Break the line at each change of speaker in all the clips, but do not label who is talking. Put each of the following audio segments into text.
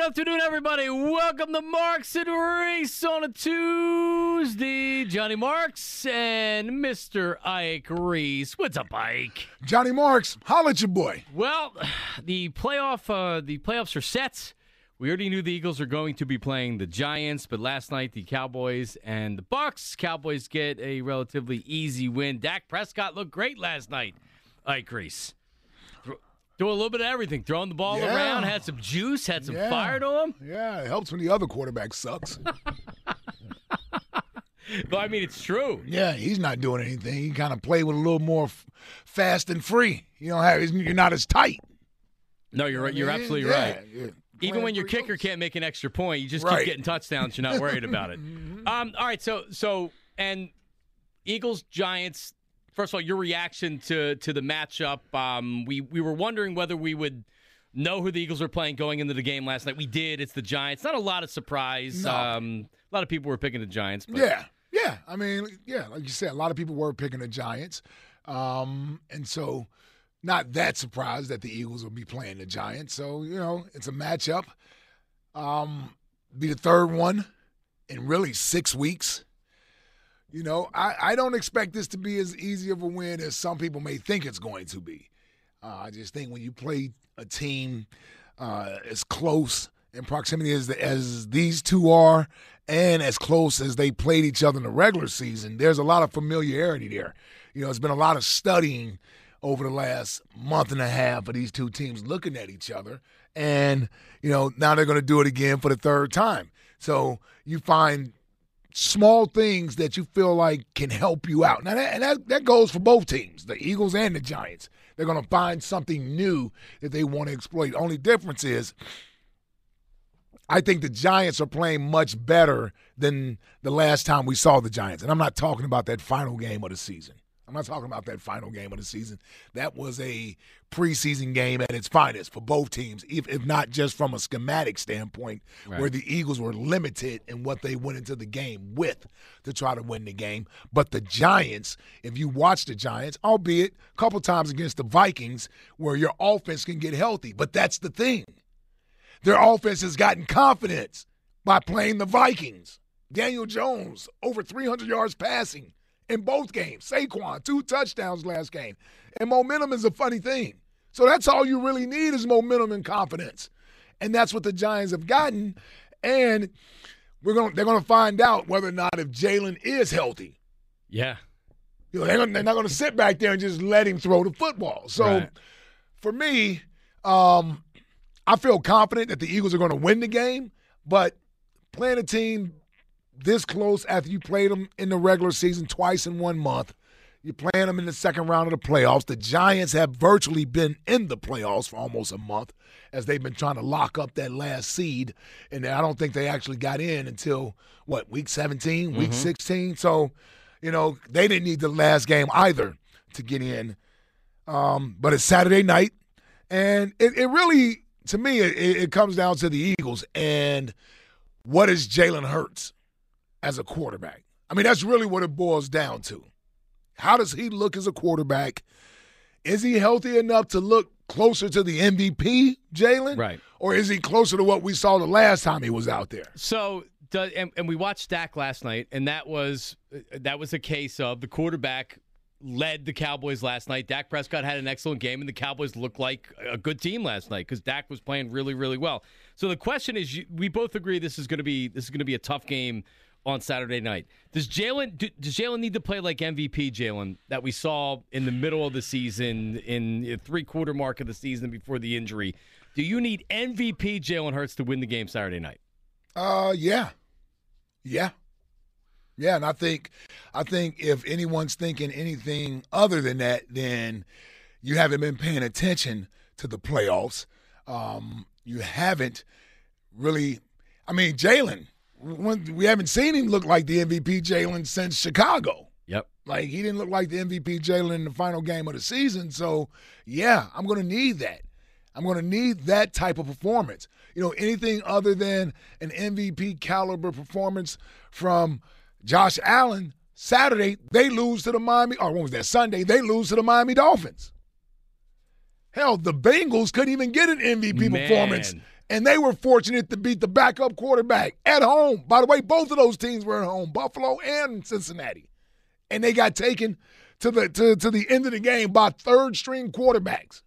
afternoon, everybody. Welcome to Marks and Reese on a Tuesday. Johnny Marks and Mr. Ike Reese. What's up, Ike?
Johnny Marks, holla at your boy.
Well, the playoff, uh, the playoffs are set. We already knew the Eagles are going to be playing the Giants, but last night the Cowboys and the Bucks. Cowboys get a relatively easy win. Dak Prescott looked great last night. Ike Reese. Doing a little bit of everything, throwing the ball
Yeah.
around, had some juice, had some
Yeah.
fire to him.
Yeah, it helps when the other quarterback sucks.
But I mean, it's true.
yeah, he's not doing anything. He kind of play with a little more f- fast and free. You don't have, you're not as tight.
No, you're right. You're absolutely
yeah,
right.
yeah.
Even when your kicker can't make an extra point, you just
Right.
keep getting touchdowns. You're not worried about it. Um, all right, so so and Eagles Giants. First of all, your reaction to to the matchup. Um, we we were wondering whether we would know who the Eagles were playing going into the game last night. We did. It's the Giants. Not a lot of surprise.
No.
Um, a lot of people were picking the Giants. But
Yeah, yeah. I mean, yeah, like you said, a lot of people were picking the Giants, um, and so not that surprised that the Eagles will be playing the Giants. So you know, it's a matchup. Um, be the third one in really six weeks. You know, I, I don't expect this to be as easy of a win as some people may think it's going to be. Uh, I just think when you play a team uh, as close in proximity as, as these two are, and as close as they played each other in the regular season, there's a lot of familiarity there. You know, it's been a lot of studying over the last month and a half of these two teams looking at each other, and you know now they're going to do it again for the third time. So you find small things that you feel like can help you out. Now, that, and that, that goes for both teams, the Eagles and the Giants. They're going to find something new that they want to exploit. Only difference is, I think the Giants are playing much better than the last time we saw the Giants. And I'm not talking about that final game of the season. I'm not talking about that final game of the season. That was a preseason game at its finest for both teams, if, if not just from a schematic standpoint, where the Eagles were limited in what they went into the game with to try to win the game. But the Giants, if you watch the Giants, albeit a couple times against the Vikings, where your offense can get healthy, but that's the thing. Their offense has gotten confidence by playing the Vikings. Daniel Jones, over 300 yards passing in both games. Saquon, two touchdowns last game. And momentum is a funny thing. So that's all you really need is momentum and confidence. And that's what the Giants have gotten. And we're going they're going to find out whether or not if Jalen is healthy.
yeah,
You know, they're, gonna, they're not going to sit back there and just let him throw the football. So
Right.
for me, um, I feel confident that the Eagles are going to win the game, but playing a team this close after you played them in the regular season twice in one month, you're playing them in the second round of the playoffs. The Giants have virtually been in the playoffs for almost a month as they've been trying to lock up that last seed, and I don't think they actually got in until what week 17, week 16. So, you know, they didn't need the last game either to get in. Um, but it's Saturday night, and it, it really, to me, it, it comes down to the Eagles and what is Jalen Hurts as a quarterback. I mean, that's really what it boils down to. How does he look as a quarterback? Is he healthy enough to look closer to the MVP, Jalen?
Right.
Or is he closer to what we saw the last time he was out there?
So and, and we watched Dak last night, and that was uh, that was a case of the quarterback led the Cowboys last night. Dak Prescott had an excellent game, and the Cowboys looked like a good team last night because Dak was playing really, really well. So the question is, we both agree this is going to be this is going to be a tough game on Saturday night. Does Jalen does Jalen need to play like MVP Jalen that we saw in the middle of the season, in the three quarter mark of the season before the injury? Do you need MVP Jalen Hurts to win the game Saturday night?
Uh, yeah, yeah, yeah. And I think, I think if anyone's thinking anything other than that, then you haven't been paying attention to the playoffs. Um, you haven't really. I mean, Jalen. We haven't seen him look like the MVP Jalen since Chicago.
Yep.
Like he didn't look like the MVP Jalen in the final game of the season. So yeah, I'm going to need that. I'm going to need that type of performance. You know, anything other than an MVP caliber performance from Josh Allen Saturday, they lose to the Miami, or when was that? Sunday, they lose to the Miami Dolphins. Hell, the Bengals couldn't even get an MVP Man. performance. And they were fortunate to beat the backup quarterback at home. By the way, both of those teams were at home, Buffalo and Cincinnati. And they got taken to the to, to the end of the game by third string quarterbacks.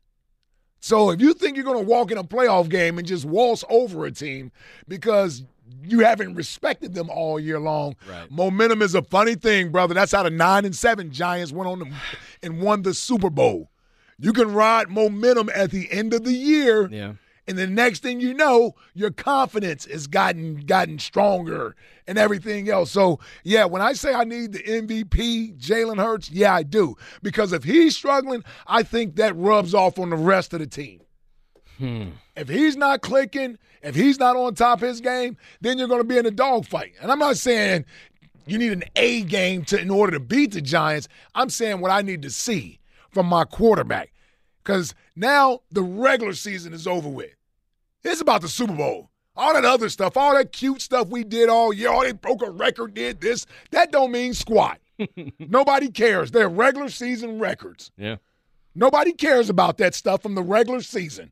So if you think you're going to walk in a playoff game and just waltz over a team because you haven't respected them all year long,
right.
momentum is a funny thing, brother. That's how the nine and seven Giants went on the, and won the Super Bowl. You can ride momentum at the end of the year.
Yeah
and the next thing you know, your confidence has gotten gotten stronger and everything else. So yeah, when I say I need the MVP, Jalen Hurts, yeah, I do. Because if he's struggling, I think that rubs off on the rest of the team.
Hmm.
If he's not clicking, if he's not on top of his game, then you're going to be in a dogfight. And I'm not saying you need an A game to in order to beat the Giants. I'm saying what I need to see from my quarterback. Because now the regular season is over with. It's about the Super Bowl. All that other stuff, all that cute stuff we did all year, all they broke a record, did this, that don't mean squat. Nobody cares. They're regular season records.
Yeah.
Nobody cares about that stuff from the regular season.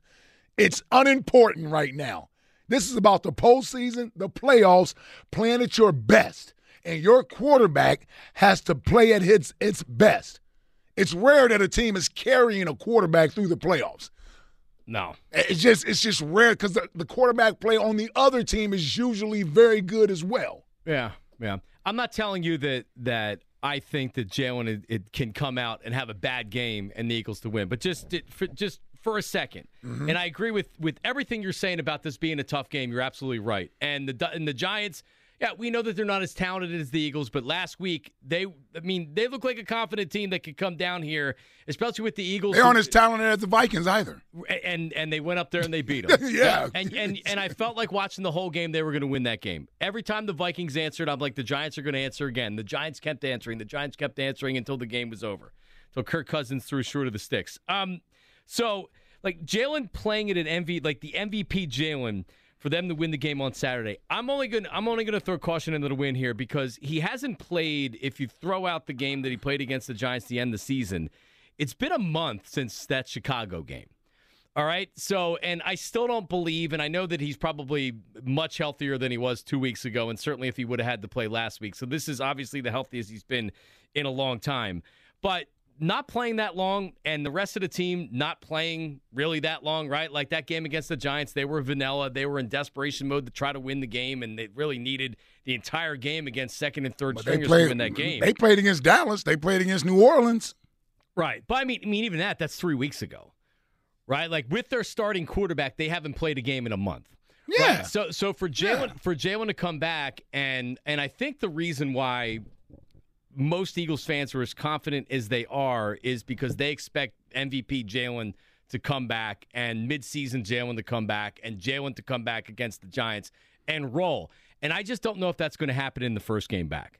It's unimportant right now. This is about the postseason, the playoffs, playing at your best. And your quarterback has to play at its, its best. It's rare that a team is carrying a quarterback through the playoffs.
No,
it's just it's just rare because the, the quarterback play on the other team is usually very good as well.
Yeah, yeah. I'm not telling you that that I think that Jalen it, it can come out and have a bad game and the Eagles to win, but just for, just for a 2nd
mm-hmm.
and I agree with with everything you're saying about this being a tough game. You're absolutely right, and the and the Giants yeah, we know that they're not as talented as the Eagles, but last week they, I mean, they look like a confident team that could come down here, especially with the Eagles.
They aren't as talented as the Vikings either.
And and they went up there and they beat them.
yeah,
and and and I felt like watching the whole game they were going to win that game. Every time the Vikings answered, I'm like, the Giants are going to answer again. The Giants kept answering. The Giants kept answering until the game was over. So Kirk Cousins threw short of the sticks. Um, so like Jalen playing it at MV, like the MVP Jalen for them to win the game on Saturday. I'm only going I'm only going to throw caution into the wind here because he hasn't played if you throw out the game that he played against the Giants the end of the season. It's been a month since that Chicago game. All right. So, and I still don't believe, and I know that he's probably much healthier than he was two weeks ago, and certainly if he would have had to play last week. So, this is obviously the healthiest he's been in a long time. But not playing that long and the rest of the team not playing really that long, right? Like that game against the Giants, they were vanilla. They were in desperation mode to try to win the game, and they really needed the entire game against second and third but stringers played, to win that game.
They played against Dallas. They played against New Orleans.
Right. But I mean, I mean, even that, that's three weeks ago. Right? Like with their starting quarterback, they haven't played a game in a month.
Yeah.
Right? So so for Jalen yeah. for Jalen to come back and and I think the reason why most Eagles fans are as confident as they are is because they expect MVP Jalen to come back and midseason Jalen to come back and Jalen to come back against the Giants and roll. And I just don't know if that's going to happen in the first game back.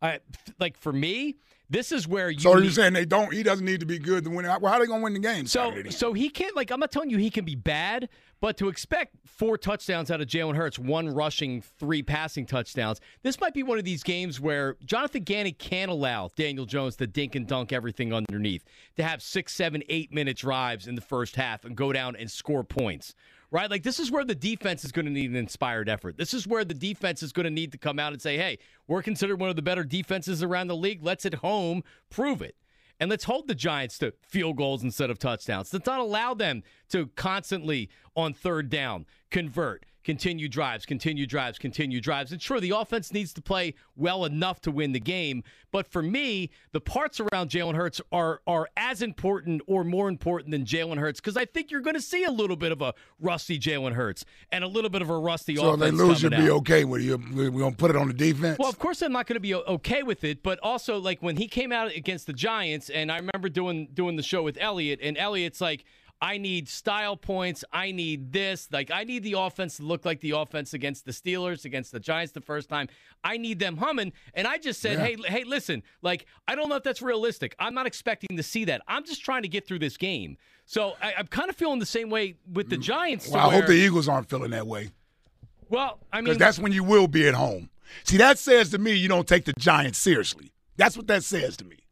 Uh, like for me, this is where you.
So
you're
saying they don't? He doesn't need to be good to win. Well, how are they going to win the game?
So, so he can't. Like, I'm not telling you he can be bad, but to expect four touchdowns out of Jalen Hurts, one rushing, three passing touchdowns, this might be one of these games where Jonathan Gannon can allow Daniel Jones to dink and dunk everything underneath, to have six, seven, eight minute drives in the first half and go down and score points right? Like this is where the defense is going to need an inspired effort. This is where the defense is going to need to come out and say, "Hey, we're considered one of the better defenses around the league. Let's at home prove it." And let's hold the Giants to field goals instead of touchdowns. Let's not allow them to constantly on third down convert continue drives, continue drives, continue drives. And sure, the offense needs to play well enough to win the game. But for me, the parts around Jalen Hurts are are as important or more important than Jalen Hurts because I think you're going to see a little bit of a rusty Jalen Hurts and a little bit of a rusty
so
offense.
So they lose, you'll be okay with you. We're going to put it on the defense.
Well, of course I'm not going to be uh, okay with it, but also like when he came out against the Giants, and I remember doing doing the show with Elliot, and Elliot's like I need style points. I need this. Like, I need the offense to look like the offense against the Steelers, against the Giants the first time. I need them humming. And I just said, yeah. hey, hey, listen, like, I don't know if that's realistic. I'm not expecting to see that. I'm just trying to get through this game. So I, am kind of feeling the same way with the mm. Giants.
Well, I
where,
hope the Eagles aren't feeling that way.
Well, I mean,
because that's when you will be at home. See, that says to me you don't take the Giants seriously. That's what that says to me.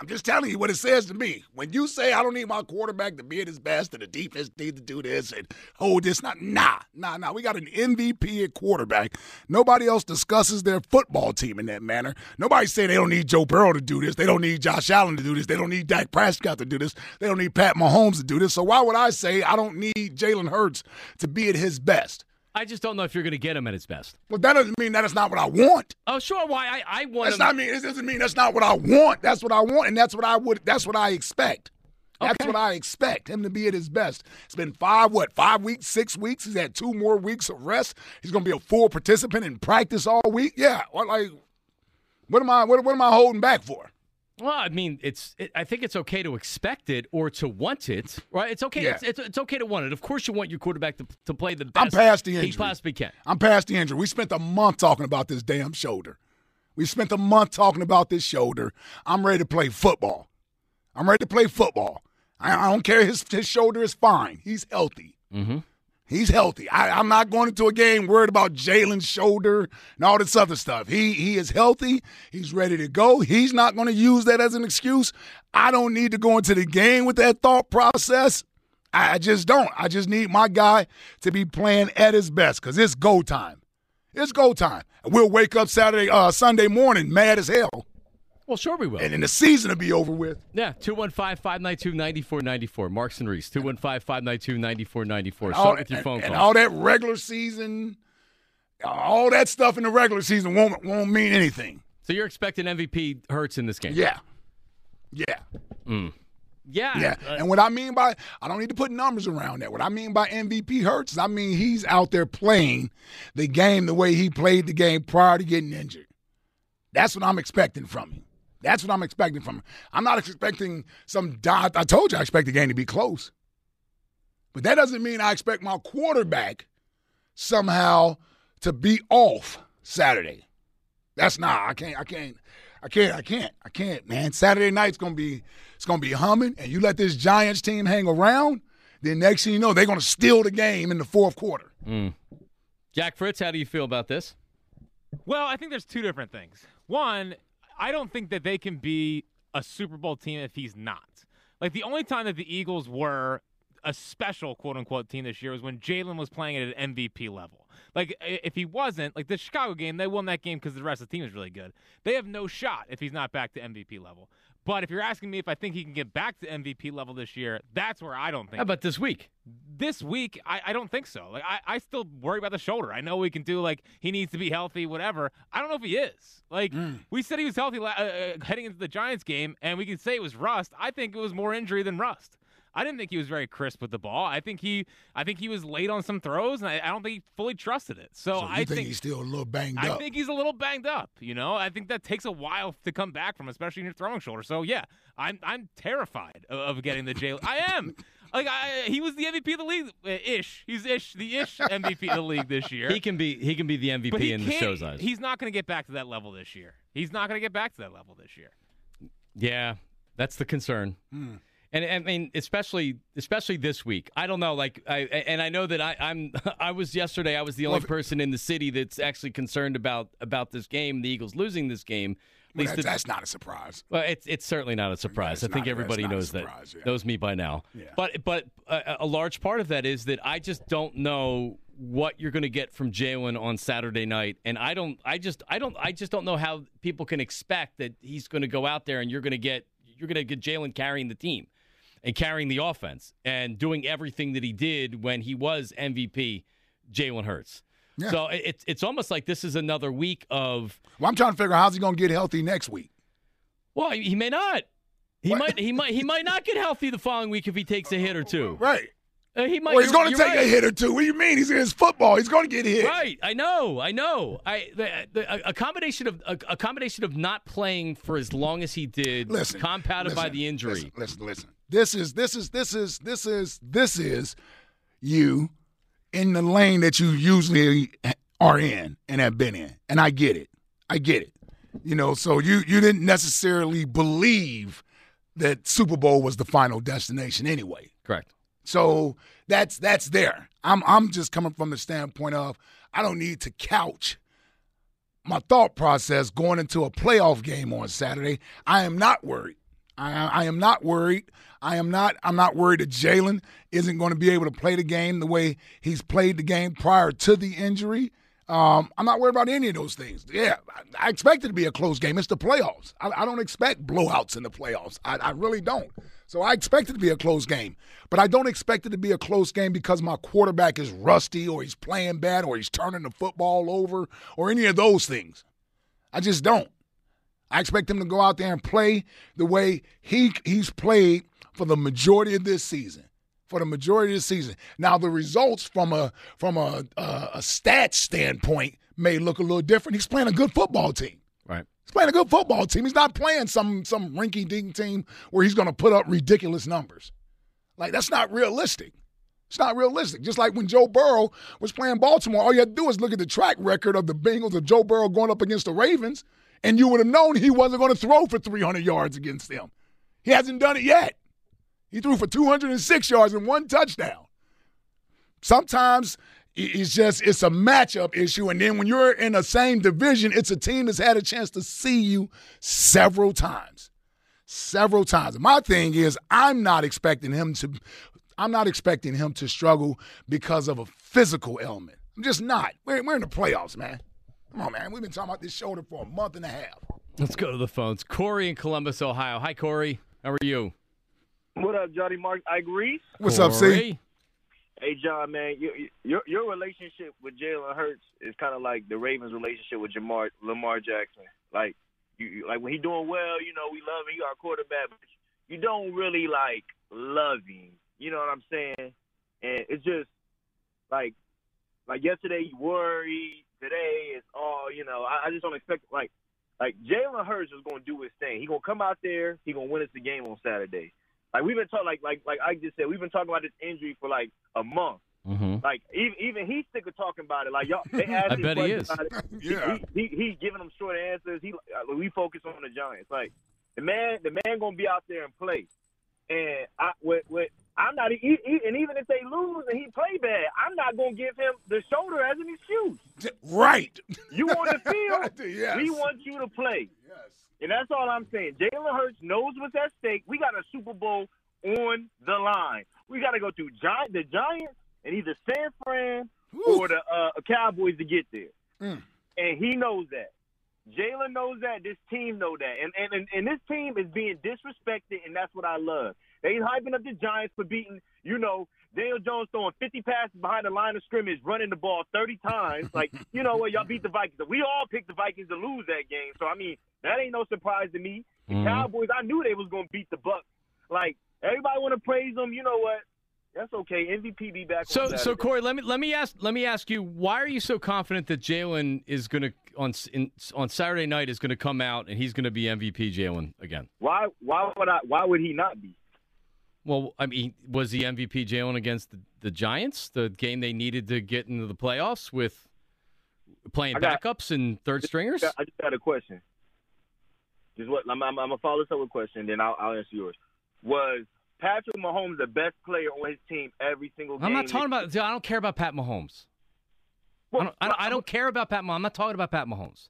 I'm just telling you what it says to me. When you say I don't need my quarterback to be at his best and the defense need to do this and hold this, not nah, nah, nah. We got an MVP at quarterback. Nobody else discusses their football team in that manner. Nobody say they don't need Joe Burrow to do this. They don't need Josh Allen to do this. They don't need Dak Prescott to do this. They don't need Pat Mahomes to do this. So why would I say I don't need Jalen Hurts to be at his best?
I just don't know if you're going to get him at his best.
Well, that doesn't mean that is not what I want.
Oh, sure. Why I, I want.
That's
him.
not mean. It doesn't mean that's not what I want. That's what I want, and that's what I would. That's what I expect. That's
okay.
what I expect him to be at his best. It's been five, what, five weeks, six weeks. He's had two more weeks of rest. He's going to be a full participant in practice all week. Yeah, what like, what am I, what, what am I holding back for?
Well, I mean, it's. It, I think it's okay to expect it or to want it, right? It's okay. Yeah. It's, it's, it's, okay to want it. Of course, you want your quarterback to, to play the best.
I'm past the injury.
He possibly can.
I'm past the injury. We spent a month talking about this damn shoulder. We spent a month talking about this shoulder. I'm ready to play football. I'm ready to play football. I, I don't care. His his shoulder is fine. He's healthy.
Mm-hmm.
He's healthy. I, am not going into a game worried about Jalen's shoulder and all this other stuff. He he is healthy. He's ready to go. He's not going to use that as an excuse. I don't need to go into the game with that thought process. I, I just don't. I just need my guy to be playing at his best because it's go time. It's go time. We'll wake up Saturday, uh, Sunday morning mad as hell.
Well, sure we will.
And then the season will be over with.
Yeah, 215 592 9494. Marks and Reese, 215 592 9494.
Start
with your phone
and,
call.
And all that regular season, all that stuff in the regular season won't, won't mean anything.
So you're expecting MVP Hurts in this game?
Yeah. Yeah.
Mm. Yeah.
Yeah. Uh, and what I mean by, I don't need to put numbers around that. What I mean by MVP Hurts is I mean he's out there playing the game the way he played the game prior to getting injured. That's what I'm expecting from him. That's what I'm expecting from him. I'm not expecting some. I told you I expect the game to be close. But that doesn't mean I expect my quarterback somehow to be off Saturday. That's not. I can't. I can't. I can't. I can't. I can't, man. Saturday night's gonna be. It's gonna be humming, and you let this Giants team hang around. Then next thing you know, they're gonna steal the game in the fourth quarter.
Mm. Jack Fritz, how do you feel about this?
Well, I think there's two different things. One, I don't think that they can be a Super Bowl team if he's not. Like the only time that the Eagles were a special quote unquote team this year was when Jalen was playing at an MVP level. Like if he wasn't, like the Chicago game, they won that game because the rest of the team is really good. They have no shot if he's not back to MVP level. But if you're asking me if I think he can get back to MVP level this year, that's where I don't think.
How about this week?
This week, I, I don't think so. Like I, I still worry about the shoulder. I know we can do like he needs to be healthy, whatever. I don't know if he is. Like mm. we said, he was healthy uh, uh, heading into the Giants game, and we can say it was rust. I think it was more injury than rust. I didn't think he was very crisp with the ball. I think he, I think he was late on some throws, and I, I don't think he fully trusted it. So,
so
I
think,
think,
he's still a little banged
I
up.
I think he's a little banged up. You know, I think that takes a while to come back from, especially in your throwing shoulder. So yeah, I'm I'm terrified of, of getting the jail. I am. Like I, he was the MVP of the league, uh, ish. He's ish, the ish MVP of the league this year.
He can be, he can be the MVP in the show's eyes.
He's not going to get back to that level this year. He's not going to get back to that level this year.
Yeah, that's the concern.
Hmm.
And I mean, especially especially this week. I don't know. Like, I and I know that I, I'm. I was yesterday. I was the only well, person in the city that's actually concerned about about this game, the Eagles losing this game.
Well,
least
that's,
it-
that's not a surprise.
Well, it's it's certainly not a surprise. I think
not-
everybody
that's not a
knows that
yeah.
knows me by now.
Yeah.
But but a, a large part of that is that I just don't know what you're going to get from Jalen on Saturday night, and I don't. I just I don't. I just don't know how people can expect that he's going to go out there and you're going to get you're going to get Jalen carrying the team and carrying the offense and doing everything that he did when he was MVP, Jalen Hurts.
Yeah.
So it- it's it's almost like this is another week of
Well, I'm trying to figure out how's he going to get healthy next week.
well, he may not. He
What?
might. He might. He might not get healthy the following week if he takes a hit or two.
Right.
Uh, he might.
Well, he's going to take
right.
a hit or two. What do you mean? He's in his football. He's going to get hit.
Right. I know. I know. I the, the, a- combination of a, a combination of not playing for as long as he did,
Listen,
compounded by the injury.
Listen, listen, listen. This is this is this is this is this is you in the lane that you usually are in and have been in, and I get it. I get it. You know, so you you didn't necessarily believe that Super Bowl was the final destination anyway.
Correct.
So that's that's there. I'm I'm just coming from the standpoint of I don't need to couch my thought process going into a playoff game on Saturday. I am not worried. I, I am not worried. I am not. I'm not worried that Jalen isn't going to be able to play the game the way he's played the game prior to the injury. Um, I'm not worried about any of those things. Yeah, I, I expect it to be a close game. It's the playoffs. I, I don't expect blowouts in the playoffs. I, I really don't. So I expect it to be a close game, but I don't expect it to be a close game because my quarterback is rusty or he's playing bad or he's turning the football over or any of those things. I just don't. I expect him to go out there and play the way he he's played for the majority of this season. For the majority of the season. Now the results from a from a a, a stats standpoint may look a little different. He's playing a good football team.
Right.
He's playing a good football team. He's not playing some some rinky dink team where he's going to put up ridiculous numbers. Like that's not realistic. It's not realistic. Just like when Joe Burrow was playing Baltimore, all you had to do is look at the track record of the Bengals of Joe Burrow going up against the Ravens, and you would have known he wasn't going to throw for 300 yards against them. He hasn't done it yet. He threw for 206 yards and one touchdown. Sometimes it's just it's a matchup issue, and then when you're in the same division, it's a team that's had a chance to see you several times several times. My thing is, I'm not expecting him to. I'm not expecting him to struggle because of a physical element. I'm just not. We're, we're in the playoffs, man. Come on, man. We've been talking about this shoulder for a month and a half.
Let's go to the phones. Corey in Columbus, Ohio. Hi, Corey. How are you?
What up, Johnny Mark? I agree.
What's up, C?
Hey, John, man, your your your relationship with Jalen Hurts is kind of like the Ravens' relationship with Jamar Lamar Jackson. Like you, you like when he doing well, you know, we love him. He our quarterback, but you don't really like love him. You know what I'm saying? And it's just like like yesterday you worried, today it's all you know. I, I just don't expect like like Jalen Hurts is going to do his thing. He gonna come out there. He gonna win us the game on Saturday. Like we've been talking, like like like I just said, we've been talking about this injury for like a month.
Mm-hmm.
Like even even he's sick of talking about it. Like y'all, they ask
I
him
bet he is.
about it.
Yeah.
He, he he's giving them short answers. He uh, we focus on the Giants. Like the man, the man gonna be out there and play. And I with, with I'm not he, he, and even if they lose and he play bad, I'm not gonna give him the shoulder as an excuse.
Right.
You on the field,
Yes.
we want you to play.
Yes.
And that's all I'm saying. Jalen Hurts knows what's at stake. We got a Super Bowl on the line. We got to go through Gi- the Giants and either San Fran or the uh, Cowboys to get there.
Mm.
And he knows that. Jalen knows that. This team know that. And, and and and this team is being disrespected, and that's what I love. They hyping up the Giants for beating, you know, Daniel Jones throwing 50 passes behind the line of scrimmage, running the ball 30 times. Like, you know what, y'all beat the Vikings. We all picked the Vikings to lose that game. So I mean, that ain't no surprise to me. The
Mhm.
Cowboys, I knew they was gonna beat the Bucks. Like everybody want to praise them. You know what? That's okay. MVP be back.
So, so Corey, let me let me ask let me ask you, why are you so confident that Jalen is going to on in, on Saturday night is going to come out and he's going to be MVP Jalen again?
why why would I? Why would he not be?
Well, I mean, was the MVP Jalen against the, the Giants, the game they needed to get into the playoffs with playing
got-
backups and third stringers?
I just got a question. Just what I'm, I'm, I'm gonna follow this up with a question, then I'll, I'll answer yours. Was Patrick Mahomes the best player on his team every single game?
I'm not talking about. I don't care about Pat Mahomes. I don't, I don't. I don't care about Pat Mahomes. I'm not talking about Pat Mahomes.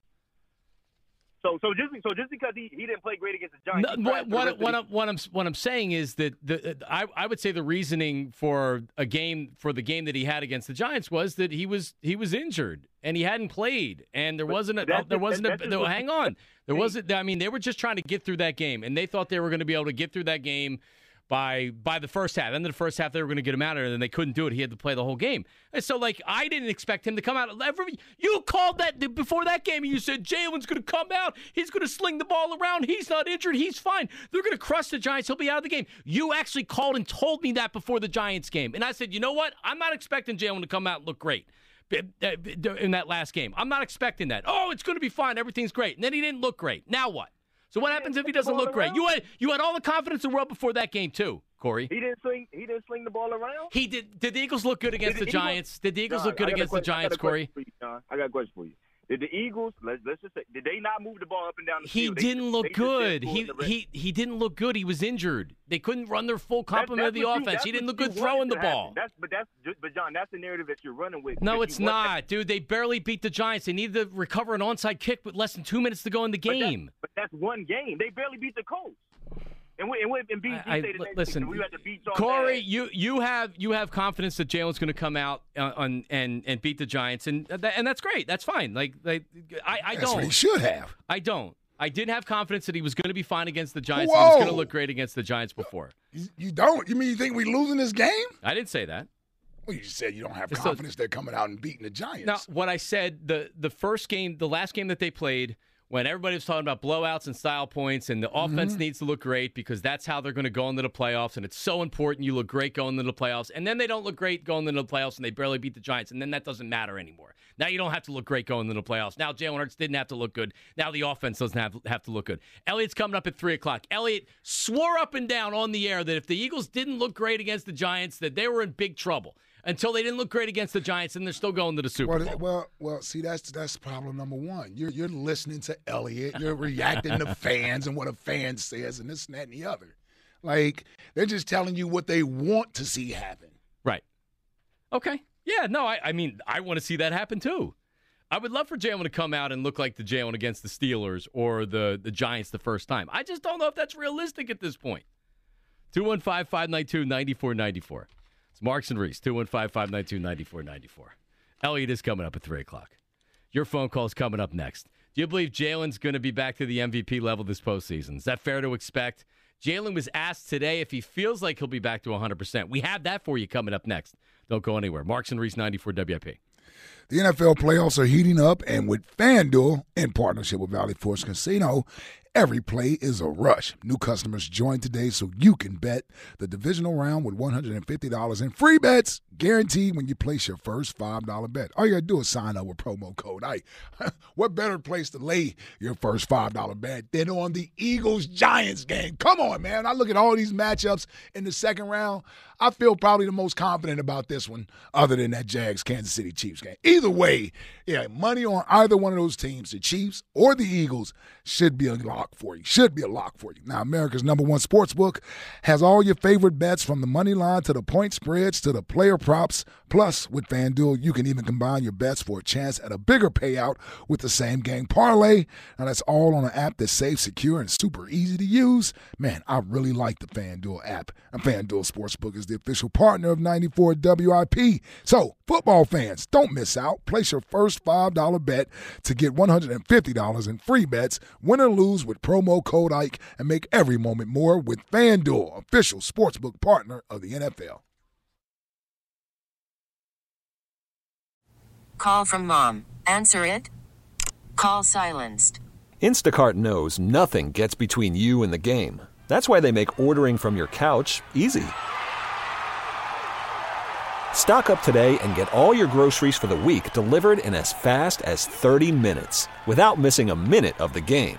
So so just so just because he, he didn't play great against the Giants.
No, what, what, what, I'm, what I'm what I'm saying is that the I, I would say the reasoning for a game for the game that he had against the Giants was that he was he was injured and he hadn't played and there wasn't a
that's
there wasn't a
what-
hang on. There wasn't I mean they were just trying to get through that game and they thought they were going to be able to get through that game by by the first half. End of the first half, they were going to get him out of there, and then they couldn't do it. He had to play the whole game. And so, like, I didn't expect him to come out. Every, you called that before that game, and you said Jalen's going to come out. He's going to sling the ball around. He's not injured. He's fine. They're going to crush the Giants. He'll be out of the game. You actually called and told me that before the Giants game, and I said, you know what? I'm not expecting Jalen to come out and look great uh, in that last game. I'm not expecting that. Oh, it's going to be fine. Everything's great. And then he didn't look great. Now what? So what happens if he doesn't look great? You had you had all the confidence in the world before that game too, Corey.
He didn't swing. He didn't sling the ball around.
He did. Did the Eagles look good against
Did
the
the
Giants? Did the Eagles
John,
look good
I got a
against the
question- got
Giants, Corey?
you, John. I got a question for you. Did the Eagles? Let's, let's just say, did they not move the ball up and down the
He
field? They
didn't
just-
look
they
good. He
in the red-
he he didn't look good. He was injured. They couldn't run their full complement of the
you-
offense. He didn't look good throwing the
happen.
ball.
That's but that's but John, that's the narrative that you're running with.
No, it's not, dude. They barely beat the Giants. They needed to recover an onside kick with less than two minutes to go in the
but
game.
But that's one game. They barely beat the Colts. And we and, we, and BG
I- I-
say the next
listen,
we had to beat y'all
Corey,
bad.
you you have you have confidence that Jalen's going to come out uh, on and and beat the Giants, and that, and that's great. That's fine. Like, like I, I
That's what he
don't,
should have.
I don't. I did have confidence that he was going to be fine against the Giants. and He was going to look great against the Giants before.
You, you don't? You mean you think we losing this game?
I didn't say that.
Well, you said you don't have
So-
confidence they're coming out and beating the Giants.
Now, what I said the the first game, the last game that they played, when everybody was talking about blowouts and style points, and the mm-hmm. offense needs to look great because that's how they're going to go into the playoffs, and it's so important you look great going into the playoffs, and then they don't look great going into the playoffs, and they barely beat the Giants, and then that doesn't matter anymore. Now you don't have to look great going into the playoffs. Now Jalen Hurts didn't have to look good. Now the offense doesn't have have to look good. Elliot's coming up at three o'clock. Elliot swore up and down on the air that if the Eagles didn't look great against the Giants, that they were in big trouble. Until they didn't look great against the Giants, and they're still going to the Super
Well,
Bowl.
well, well. See, that's that's problem number one. You're you're listening to Elliott. You're reacting to fans and what a fan says, and this and that and the other. Like they're just telling you what they want to see happen.
Right. Okay. Yeah, no, I, I mean, I want to see that happen too. I would love for Jalen to come out and look like the Jalen against the Steelers or the, the Giants the first time. I just don't know if that's realistic at this point. 215 592 9494. It's Marks and Reese, 215 592 9494. Elliot is coming up at 3 o'clock. Your phone call is coming up next. Do you believe Jalen's going to be back to the MVP level this postseason? Is that fair to expect? Jalen was asked today if he feels like he'll be back to 100%. We have that for you coming up next. Don't go anywhere. Marks and Reese, 94 WIP.
The NFL playoffs are heating up, and with FanDuel, in partnership with Valley Forge Casino, every play is a rush. New customers join today so you can bet the divisional round with $150 in free bets guaranteed when you place your first $5 bet. All you got to do is sign up with promo code ICE. what better place to lay your first $5 bet than on the Eagles Giants game? Come on, man. I look at all these matchups in the second round. I feel probably the most confident about this one, other than that Jags Kansas City Chiefs game. Either way, yeah, money on either one of those teams, the Chiefs or the Eagles, should be a lock for you. Should be a lock for you. Now, America's number one sports book has all your favorite bets from the money line to the point spreads to the player props. Plus, with FanDuel, you can even combine your bets for a chance at a bigger payout with the same game parlay. Now, that's all on an app that's safe, secure, and super easy to use. Man, I really like the FanDuel app. And FanDuel Sportsbook is the official partner of 94 WIP. So, football fans, don't miss out. Place your first $5 bet to get $150 in free bets, win or lose with promo code IKE, and make every moment more with FanDuel, official sportsbook partner of the NFL.
Call from mom. Answer it. Call silenced.
Instacart knows nothing gets between you and the game. That's why they make ordering from your couch easy. Stock up today and get all your groceries for the week delivered in as fast as 30 minutes without missing a minute of the game.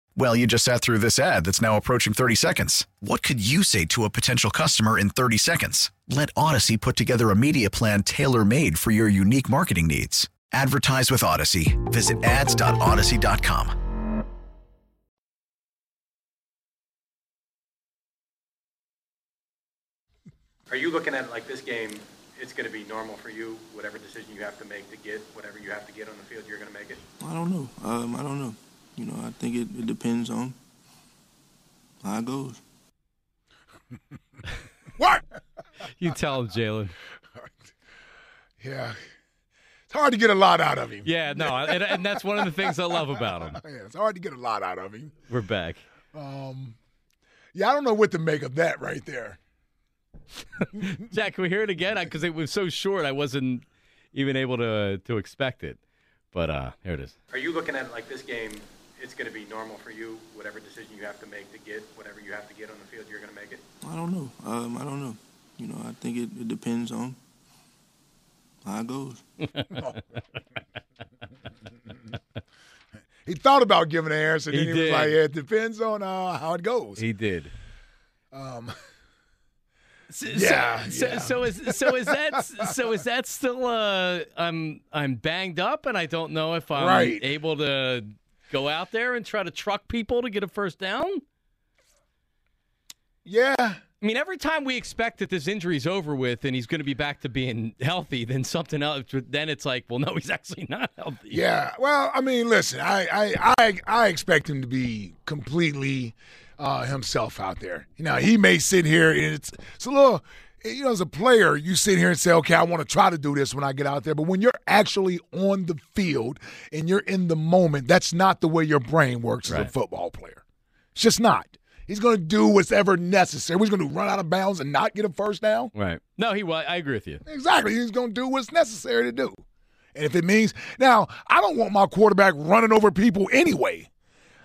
Well, you just sat through this ad that's now approaching 30 seconds. What could you say to a potential customer in 30 seconds? Let Odyssey put together a media plan tailor made for your unique marketing needs. Advertise with Odyssey. Visit ads.odyssey.com.
Are you looking at it like this game, it's going to be normal for you, whatever decision you have to make to get whatever you have to get on the field, you're going to make it?
I don't know. Um, I don't know. You know, I think it, it depends on how it goes.
What?
You tell him, Jalen.
Yeah. It's hard to get a lot out of him.
Yeah, no, and, and that's one of the things I love about him.
Yeah, it's hard to get a lot out of him.
We're back.
Um, yeah, I don't know what to make of that right there.
Jack, can we hear it again? Because it was so short, I wasn't even able to to expect it. But uh, here it is.
Are you looking at it like this game, it's going to be normal for you, whatever decision you have to make to get whatever you have to get on the field, you're going to make it?
I don't know. Um, I don't know. You know, I think it, it depends on how it goes.
He thought about giving an answer, and
He
then he was
did.
like, yeah, it depends on uh, how it goes.
He did.
Um,
So,
Yeah,
So,
yeah.
so is so is that so is that still uh I'm I'm banged up and I don't know if I'm
Right.
able to go out there and try to truck people to get a first down?
yeah.
I mean, every time we expect that this injury's over with and he's going to be back to being healthy, then something else. Then it's like, well, no, he's actually not healthy.
Yeah. Well, I mean, listen, I I I, I expect him to be completely uh, himself out there. You know, he may sit here and it's it's a little. You know, as a player, you sit here and say, "Okay, I want to try to do this when I get out there." But when you're actually on the field and you're in the moment, that's not the way your brain works as a football player. It's just not. He's going to do whatever necessary. He's going to run out of bounds and not get a first down.
Right. No, he. wa- I agree with you.
Exactly. He's going to do what's necessary to do. And if it means, now, I don't want my quarterback running over people anyway.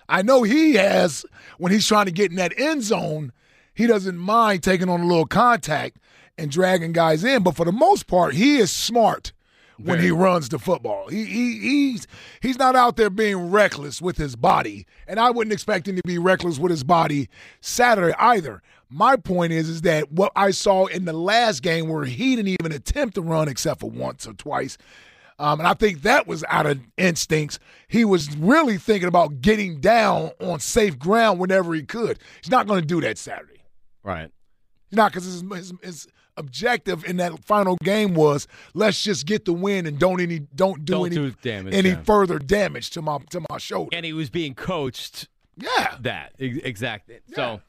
I know he has, when he's trying to get in that end zone, he doesn't mind taking on a little contact and dragging guys in. But for the most part, he is smart when he runs the football. He, he he's he's not out there being reckless with his body, and I wouldn't expect him to be reckless with his body Saturday either. My point is is that what I saw in the last game where he didn't even attempt to run except for once or twice. Um, and I think that was out of instincts. He was really thinking about getting down on safe ground whenever he could. He's not going to do that Saturday.
Right.
He's not because his, his, his objective in that final game was let's just get the win and don't any don't do
Don't
any
do damage,
any
yeah.
further damage to my to my shoulder.
And he was being coached
yeah,
that ex- exactly. So,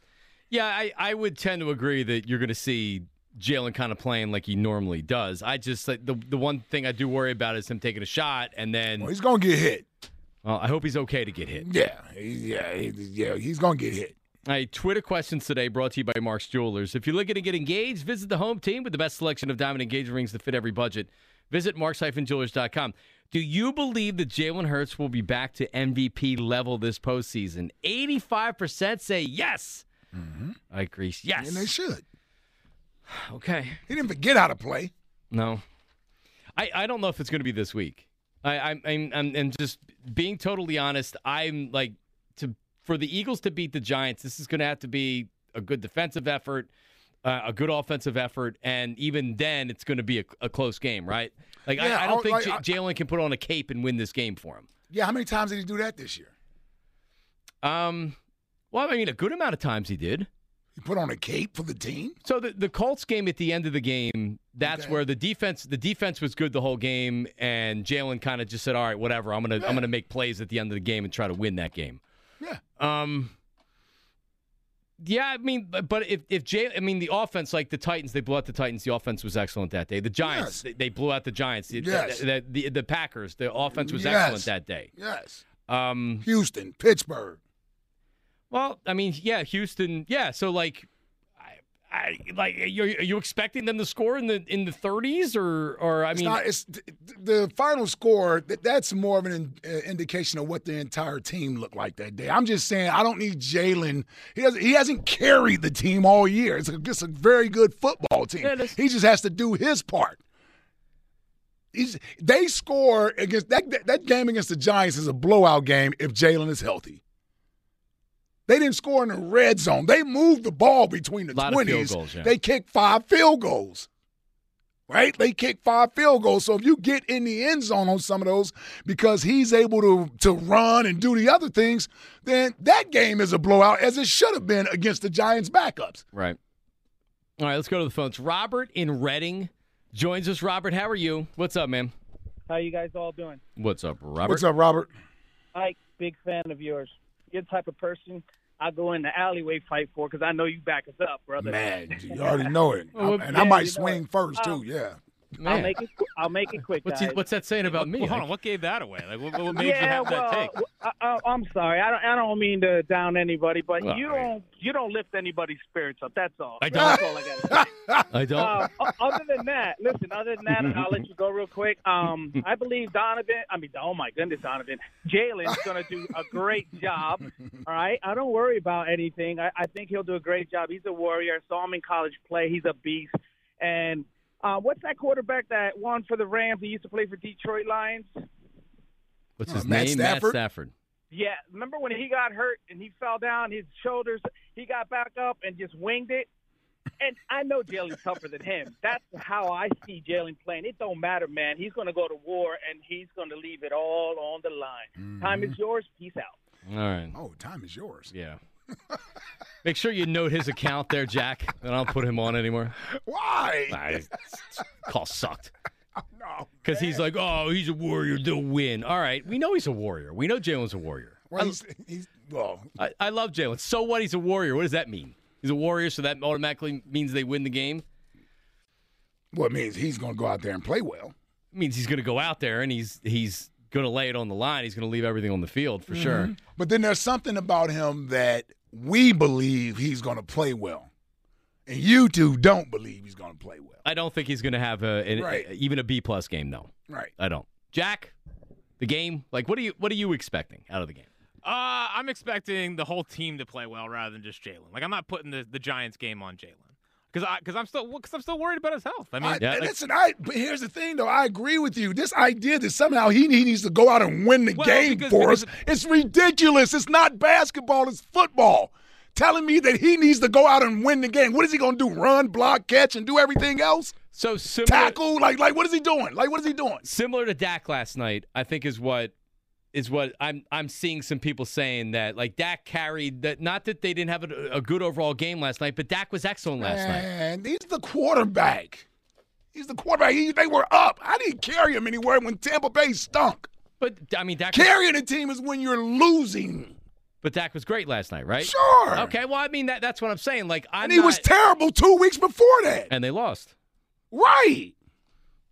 yeah, I, I would tend to agree that you're going to see Jalen kind of playing like he normally does. I just like the the one thing I do worry about is him taking a shot and then
well, he's gonna get hit.
well, I hope he's okay to get hit.
Yeah, he, yeah, he, yeah. He's gonna get hit.
All right, Twitter questions today brought to you by Mark's Jewelers. If you're looking to get engaged, visit the home team with the best selection of diamond engagement rings to fit every budget. Visit marks-jewelers.com. Do you believe that Jalen Hurts will be back to MVP level this postseason? 85% say yes. Mm-hmm. I agree. Yes.
And they should.
Okay.
He didn't forget how to play.
No. I, I don't know if it's going to be this week. I, I'm, I'm, I'm, I'm just being totally honest. I'm like, to for the Eagles to beat the Giants, this is going to have to be a good defensive effort, uh, a good offensive effort, and even then, it's going to be a, a close game, right? Like,
Yeah,
I, I don't think
like,
J-
I-
Jalen can put on a cape and win this game for him.
Yeah, how many times did he do that this year?
Um, well, I mean, a good amount of times he did.
He put on a cape for the team.
So the the Colts game at the end of the game, that's
Okay.
where the defense the defense was good the whole game, and Jalen kind of just said, "All right, whatever. I'm gonna I'm gonna make plays at the end of the game and try to win that game."
Yeah.
Um. Yeah, I mean, but, but if if Jay, I mean, the offense like the Titans, they blew out the Titans. The offense was excellent that day. The Giants,
Yes.
they, they blew out the Giants. The,
Yes.
the, the, the Packers, the offense was
Yes.
excellent that day.
Yes.
Um.
Houston, Pittsburgh.
Well, I mean, yeah, Houston, yeah. So like, I, like, are you, are you expecting them to score in the in the 30s or or I
It's
mean,
not, it's th- the final score. th- That's more of an in, uh, indication of what the entire team looked like that day. I'm just saying I don't need Jalen. He doesn't. He hasn't carried the team all year. It's a, it's a very good football team.
Yeah,
he just has to do his part. He's, they score against that that game against the Giants is a blowout game if Jalen is healthy. They didn't score in the red zone. They moved the ball between the
Lot of field
twenties.
goals, yeah.
They kicked five field goals. Right? They kicked five field goals. So if you get in the end zone on some of those because he's able to to run and do the other things, then that game is a blowout as it should have been against the Giants backups.
right. All right, let's go to the phones. Robert in Reading joins us. Robert, how are you? What's up, man?
How you guys all doing?
What's up, Robert?
What's up, Robert?
Ike, big fan of yours. You're the type of person I go in the alleyway fight for because I know you back us up, brother.
Man, you already know it.
Well,
and I might
you know
swing
it.
first too,
Um,
yeah.
I'll make it. qu- I'll make it quick,
What's he, what's that saying about me?
Well, hold on, what gave that away? Like, what, what made
yeah,
you have
well,
that take?
I, I, I'm sorry. I don't. I don't mean to down anybody, but
Well,
you
I-
don't. You don't lift anybody's spirits up. That's all.
I don't.
all I gotta say.
I don't.
Um, o- other than that, listen. Other than that, I'll let you go real quick. Um, I believe Donovan. I mean, oh my goodness, Donovan. Jalen's going to do a great job. All right, I don't worry about anything. I, I think he'll do a great job. He's a warrior. Saw him in college play. He's a beast. And uh, what's that quarterback that won for the Rams? He used to play for Detroit Lions.
What's
Uh,
his
Matt
name? Matt
Stafford?
Stafford.
Yeah, remember when he got hurt and he fell down, his shoulders, he got back up and just winged it? And I know Jalen's tougher than him. That's how I see Jalen playing. It don't matter, man. He's going to go to war and he's going to leave it all on the line. Time is yours. Peace out.
All right.
Oh, time is yours.
Yeah. Make sure you note his account there, Jack, and I don't put him on anymore.
Why?
Nah, call sucked.
Oh, no.
Because he's like, oh, he's a warrior. They'll win. All right. We know he's a warrior. We know Jalen's a warrior.
Well, he's, he's well.
I, I love Jalen. So what? He's a warrior. What does that mean? He's a warrior, so that automatically means they win the game?
Well, it means he's going to go out there and play well.
It means he's going to go out there and he's he's going to lay it on the line. He's going to leave everything on the field for mm-hmm. sure.
But then there's something about him that we believe he's going to play well, and you two don't believe he's going to play well.
I don't think he's going to have a, an-
Right.
even a B plus game. though.
Right.
I don't. Jack, the game. Like, what are you what are you expecting out of the game?
Uh, I'm expecting the whole team to play well rather than just Jalen. Like, I'm not putting the, the Giants game on Jalen because I because I'm still because I'm still worried about his health. I mean,
I,
yeah,
and
like-
listen, I. But here's the thing, though. I agree with you. This idea that somehow he, he needs to go out and win the
Well,
game
because-
for
because-
us, it's ridiculous. It's not basketball. It's football. Telling me that he needs to go out and win the game. What is he going to do? Run, block, catch, and do everything else?
So similar,
Tackle? Like, like what is he doing? Like, what is he doing?
similar to Dak last night, I think is what is what I'm I'm seeing some people saying that like Dak carried that not that they didn't have a, a good overall game last night, but Dak was excellent last night.
Man, he's the quarterback. He's the quarterback. He, they were up. I didn't carry him anywhere when Tampa Bay stunk.
But I mean Dak was,
Carrying a team is when you're losing.
but Dak was great last night, right?
Sure.
Okay, well I mean that that's what I'm saying. Like I'm
And he was terrible two weeks before that.
and they lost.
Right.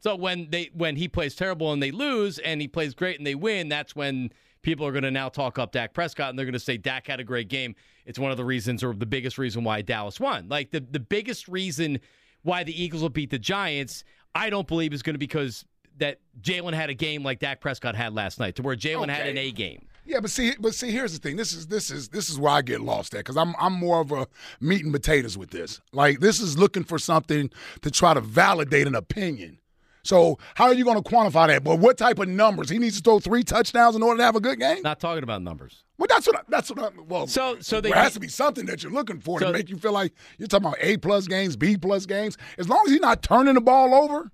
So when they when he plays terrible and they lose, and he plays great and they win, that's when people are going to now talk up Dak Prescott and they're going to say Dak had a great game. It's one of the reasons, or the biggest reason, why Dallas won. Like the the biggest reason why the Eagles will beat the Giants, I don't believe is going to be because that Jalen had a game like Dak Prescott had last night, to where Jalen had an A game.
Yeah, but see, but see, here's the thing. This is this is this is where I get lost at because I'm I'm more of a meat and potatoes with this. Like this is looking for something to try to validate an opinion. So how are you going to quantify that? But what type of numbers? He needs to throw three touchdowns in order to have a good game.
Not talking about numbers.
Well, that's what I, that's what I, well.
So so they
there has to be something that you're looking for
So-
to make you feel like you're talking about A plus games, B plus games. As long as he's not turning the ball over.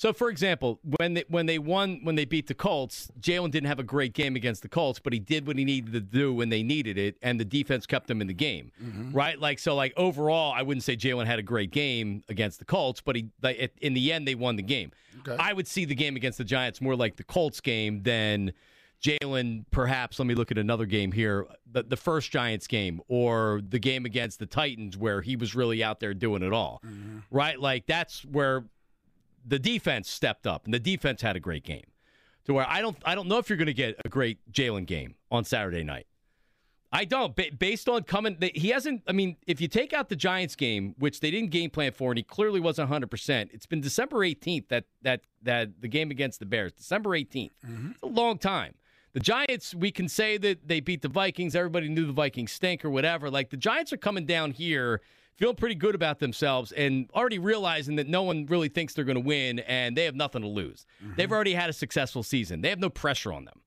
So, for example, when they when they won when they beat the Colts, Jalen didn't have a great game against the Colts, but he did what he needed to do when they needed it, and the defense kept them in the game, mm-hmm. right? Like so, like overall, I wouldn't say Jalen had a great game against the Colts, but he like, it- in the end they won the game. I would see the game against the Giants more like the Colts game than Jalen. Perhaps let me look at another game here, the, the first Giants game or the game against the Titans where he was really out there doing it all, mm-hmm. right? Like that's where the defense stepped up and the defense had a great game. To where I don't I don't know if you're going to get a great Jalen game on Saturday night. I don't. Ba- based on coming, they, he hasn't. I mean, if you take out the Giants game, which they didn't game plan for, and he clearly wasn't 100. percent It's been December 18th that that that the game against the Bears, December 18th. Mm-hmm. It's a long time. The Giants, we can say that they beat the Vikings. Everybody knew the Vikings stink or whatever. Like the Giants are coming down here, feeling pretty good about themselves, and already realizing that no one really thinks they're going to win, and they have nothing to lose. They've mm-hmm. already had a successful season. They have no pressure on them.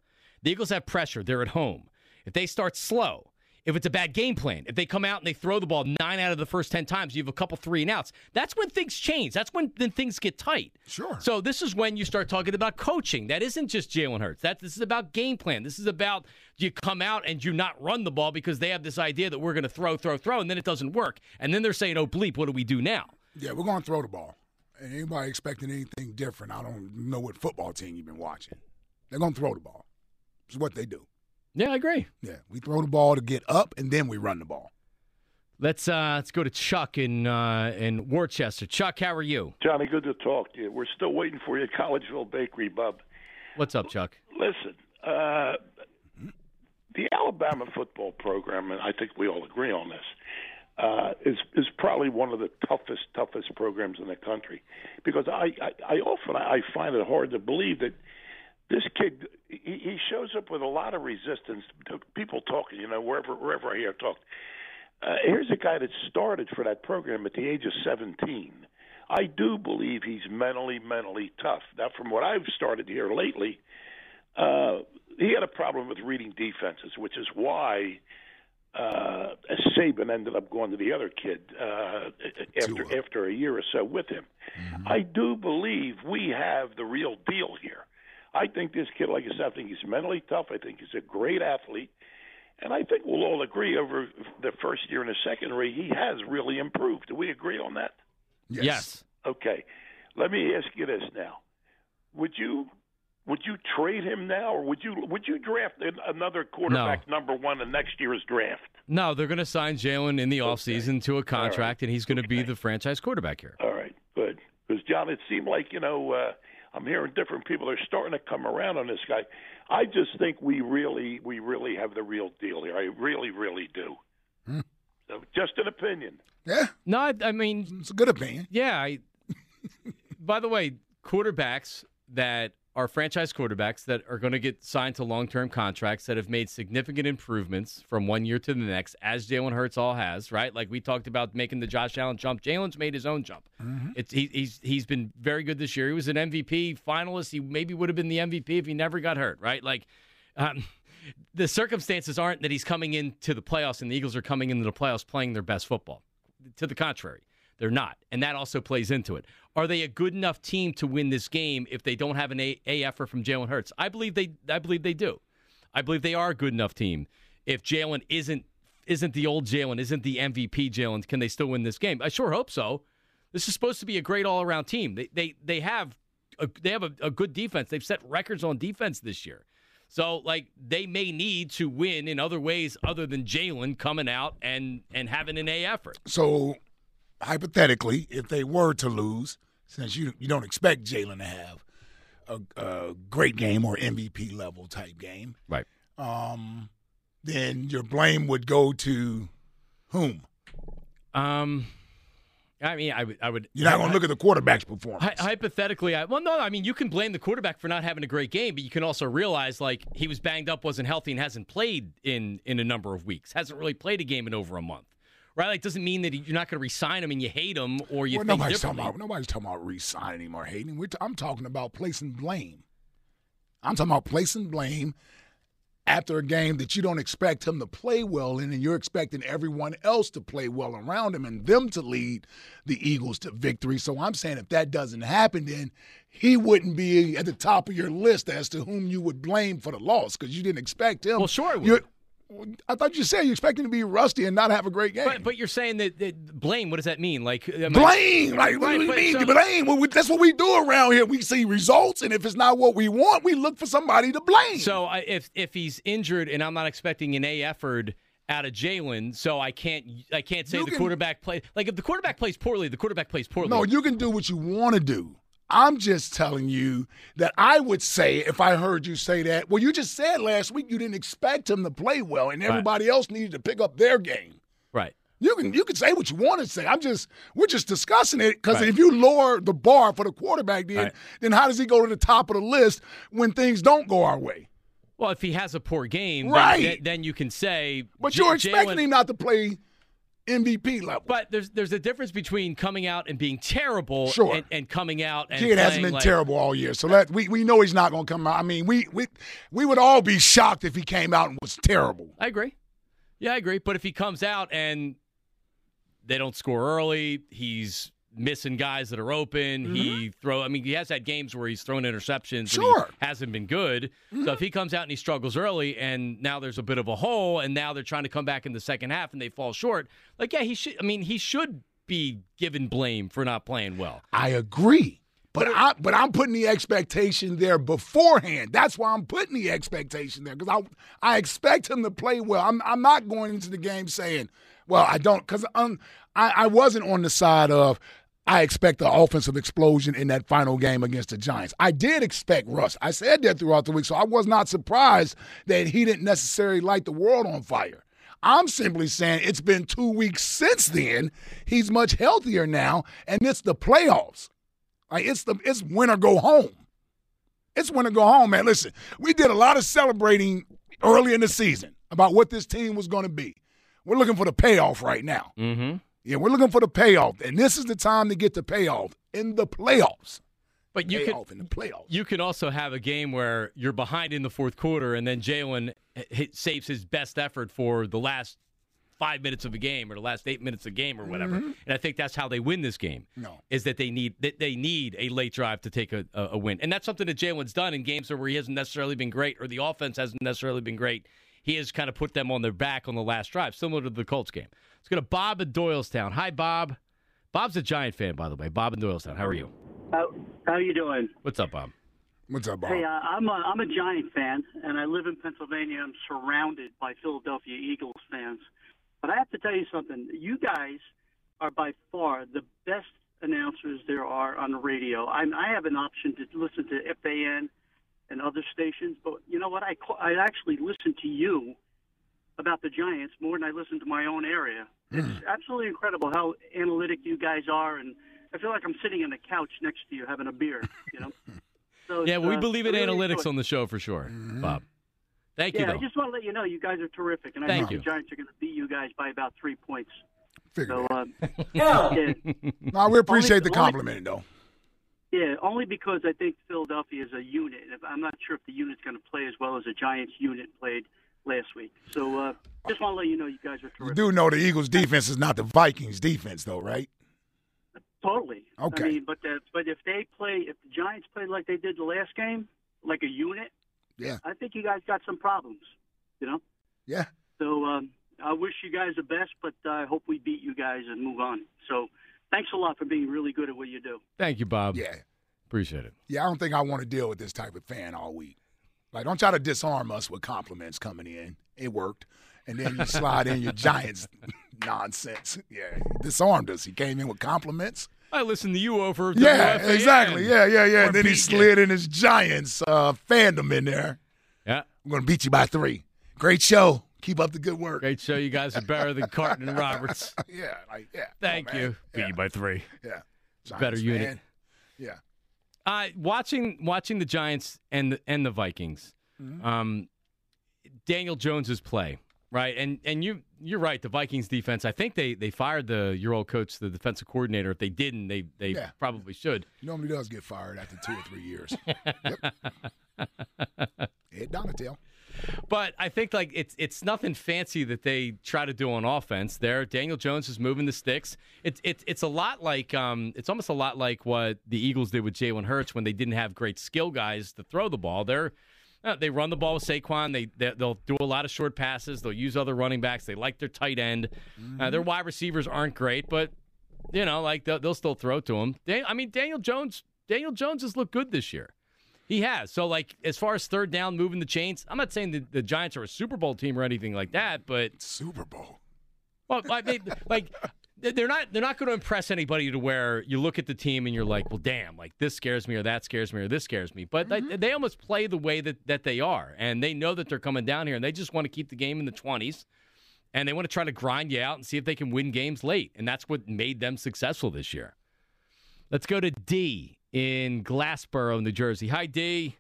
The Eagles have pressure. They're at home. If they start slow, if it's a bad game plan, if they come out and they throw the ball nine out of the first 10 times, you have a couple three and outs. That's when things change. That's when then things get tight.
Sure.
So this is when you start talking about coaching. That isn't just Jalen Hurts. That this is about game plan. This is about you come out and you not run the ball because they have this idea that we're going to throw, throw, throw, and then it doesn't work. And then they're saying, "Oh bleep, what do we do now?"
Yeah, we're going to throw the ball. And anybody expecting anything different, I don't know what football team you've been watching. They're going to throw the ball. It's what they do.
Yeah, I agree.
Yeah, we throw the ball to get up, and then we run the ball.
Let's uh let's go to Chuck in uh in Worcester. Chuck, how are you?
Johnny, good to talk to you. We're still waiting for you at Collegeville Bakery, bub.
What's up, Chuck?
Listen, uh, the Alabama football program, and I think we all agree on this, uh, is is probably one of the toughest toughest programs in the country, because I I, I often I find it hard to believe that this kid he, he shows up with a lot of resistance to people talking. You know, wherever wherever I hear talk. Uh, here's a guy that started for that program at the age of 17. I do believe he's mentally, mentally tough. Now, from what I've started to hear lately, uh, he had a problem with reading defenses, which is why uh, Saban ended up going to the other kid uh, after after a year or so with him. I do believe we have the real deal here. I think this kid, like I said, I think he's mentally tough. I think he's a great athlete. And I think we'll all agree over the first year in the secondary, he has really improved. Do we agree on that?
Yes.
Okay. Let me ask you this now: Would you would you trade him now, or would you would you draft another quarterback number one in next year's draft?
No, they're going to sign Jalen in the offseason to a contract, and he's going to be the franchise quarterback here.
All right, good. Because John, it seemed like you know uh, I'm hearing different people are starting to come around on this guy. I just think we really we really have the real deal here. I really really do. Hmm. So, just an opinion.
Yeah.
No, I, I mean
it's a good opinion.
Yeah. I, by the way, quarterbacks that are franchise quarterbacks that are going to get signed to long-term contracts that have made significant improvements from one year to the next, as Jalen Hurts all has, right? Like we talked about making the Josh Allen jump. Jalen's made his own jump. It's he, he's he's been very good this year. He was an MVP finalist. He maybe would have been the MVP if he never got hurt, right? Like. Um, the circumstances aren't that he's coming into the playoffs and the Eagles are coming into the playoffs playing their best football. To the contrary, they're not. And that also plays into it. Are they a good enough team to win this game if they don't have an A, a effort from Jalen Hurts? I believe they I believe they do. I believe they are a good enough team. If Jalen isn't isn't the old Jalen, isn't the MVP Jalen, can they still win this game? I sure hope so. This is supposed to be a great all around team. They they they have a, they have a, a good defense. They've set records on defense this year. So like they may need to win in other ways other than Jalen coming out and and having an A effort.
So, hypothetically, if they were to lose, since you you don't expect Jalen to have a, a great game or MVP level type game,
right?
Um, then your blame would go to whom?
Um, I mean, I would. I would.
You're not going to look at the quarterback's performance.
Hy- hypothetically, I, well, no, I mean, you can blame the quarterback for not having a great game, but you can also realize like he was banged up, wasn't healthy, and hasn't played in in a number of weeks. Hasn't really played a game in over a month, right? Like, doesn't mean that you're not going to resign him and you hate him or you
well,
think
nobody's talking about nobody's talking about resigning him or hating him. We're t- I'm talking about placing blame. I'm talking about placing blame after a game that you don't expect him to play well in, and you're expecting everyone else to play well around him and them to lead the Eagles to victory. So I'm saying if that doesn't happen, then he wouldn't be at the top of your list as to whom you would blame for the loss because you didn't expect him.
Well, sure I.
You're- thought you said you expect him to be rusty and not have a great game.
But, but you're saying that, that blame. What does that mean? Like am I-
Blame, like what
Right,
do you mean?
so-
blame. Well, we, that's what we do around here. We see results, and if it's not what we want, we look for somebody to blame.
So I, if if he's injured and I'm not expecting an A effort out of Jalen, so I can't I can't say
You
the
can-
quarterback play like if the quarterback plays poorly, the quarterback plays poorly.
no, you can do what you want to do. I'm just telling you that I would say if I heard you say that. Well, you just said last week you didn't expect him to play well, and
Right.
everybody else needed to pick up their game.
right.
You can you can say what you want to say. I'm just we're just discussing it because
Right.
if you lower the bar for the quarterback, then
Right.
then how does he go to the top of the list when things don't go our way?
Well, if he has a poor game,
Right.
then, then you can say.
But
J-
you're expecting
Jalen-
him not to play MVP level.
But there's there's a difference between coming out and being terrible
Sure.
and, and coming out and
Kid hasn't been
like-
terrible all year, so that we, we know he's not going to come out. I mean, we, we we would all be shocked if he came out and was terrible.
I agree. Yeah, I agree. But if he comes out and they don't score early, he's missing guys that are open. He mm-hmm. throw. I mean, he has had games where he's thrown interceptions.
Sure.
hasn't been good. So if mm-hmm. he comes out and he struggles early, and now there's a bit of a hole, and now they're trying to come back in the second half and they fall short. Like, yeah, he should. I mean, he should be given blame for not playing well.
I agree. But I but I'm putting the expectation there beforehand. That's why I'm putting the expectation there because I I expect him to play well. I'm I'm not going into the game saying, well, I don't because I I wasn't on the side of I expect the offensive explosion in that final game against the Giants. I did expect Russ. I said that throughout the week, so I was not surprised that he didn't necessarily light the world on fire. I'm simply saying it's been two weeks since then. He's much healthier now, and it's the playoffs. Like it's the it's win or go home. It's win or go home, man. Listen, we did a lot of celebrating early in the season about what this team was going to be. We're looking for the payoff right now.
Mm-hmm.
Yeah, we're looking for the payoff, and this is the time to get the payoff in the playoffs.
But you could
in the playoffs.
you can also have a game where you're behind in the fourth quarter, and then Jalen saves his best effort for the last five minutes of a game or the last eight minutes of a game or whatever.
Mhm.
And I think that's how they win this game.
No.
is that they need that they need a late drive to take a, a, a win, and that's something that Jalen's done in games where he hasn't necessarily been great or the offense hasn't necessarily been great. He has kind of put them on their back on the last drive, similar to the Colts game. Let's go to Bob in Doylestown. Hi, Bob. Bob's a Giant fan, by the way. Bob in Doylestown. How are you?
How how you doing?
What's up, Bob?
What's up, Bob?
Hey, uh, I'm a I'm a Giant fan, and I live in Pennsylvania. I'm surrounded by Philadelphia Eagles fans. But I have to tell you something. You guys are by far the best announcers there are on the radio. I'm, I have an option to listen to FAN and other stations, but you know what? I ca- I actually listen to you about the Giants more than I listen to my own area. It's absolutely incredible how analytic you guys are, and I feel like I'm sitting on the couch next to you having a beer. You know. So
Yeah, we
uh,
believe in
really
analytics on the show for sure, Bob. Thank you,
yeah. I just want to let you know you guys are terrific, and I
Thank
think
you.
the Giants are going to beat you guys by about three points.
Figure
so,
that.
um, yeah,
No, we appreciate
Only-
the compliment, though.
Yeah, only because I think Philadelphia is a unit. I'm not sure if the unit's going to play as well as the Giants unit played last week. So, uh, just want to let you know you guys are
You do know the Eagles' defense is not the Vikings' defense, though, right?
Totally.
Okay.
I mean, but the, but if they play, if the Giants play like they did the last game, like a unit,
Yeah.
I think you guys got some problems. You know.
Yeah.
So um, I wish you guys the best, but I hope we beat you guys and move on. So thanks a lot for being really good at what you do.
Thank you, Bob.
Yeah.
Appreciate it.
Yeah, I don't think I want to deal with this type of fan all week. Like, don't try to disarm us with compliments coming in. It worked. And then you slide in your Giants nonsense. Yeah, he disarmed us. He came in with compliments.
I listened to you over.
Yeah,
WFAN.
exactly. Yeah, yeah, yeah. And then he
beat
slid in his Giants uh, fandom in there.
Yeah.
I'm going to beat you by three. Great show. Keep up the good work.
Great show. You guys are better than Carton and Roberts.
yeah, like yeah.
Thank
on,
you. Beat you by three.
Yeah.
Better
Giants,
unit.
man. Yeah.
Uh, watching watching the Giants and the, and the Vikings,
Mm-hmm.
um, Daniel Jones's play, right? And and you you're right. The Vikings defense. I think they they fired the your old coach, the defensive coordinator. If they didn't, they they
Yeah.
probably should.
Normally does get fired after two or three years. yep. Ed Donatell.
But I think like it's it's nothing fancy that they try to do on offense. There, Daniel Jones is moving the sticks. It's it's it's a lot like um it's almost a lot like what the Eagles did with Jalen Hurts when they didn't have great skill guys to throw the ball. They're uh, they run the ball with Saquon. They, they they'll do a lot of short passes. They'll use other running backs. They like their tight end. Uh, their wide receivers aren't great, but you know like they'll, they'll still throw to him. Dan- I mean Daniel Jones Daniel Jones has looked good this year. He has. So, like, as far as third down, moving the chains, I'm not saying that the Giants are a Super Bowl team or anything like that, but
Super Bowl.
well, I mean, like, they're not they're not going to impress anybody to where you look at the team and you're like, well, damn, like this scares me or that scares me or this scares me. But they, mm-hmm. they almost play the way that that they are, and they know that they're coming down here, and they just want to keep the game in the 20s, and they want to try to grind you out and see if they can win games late, and that's what made them successful this year. Let's go to D in Glassboro, New Jersey. Hi, D.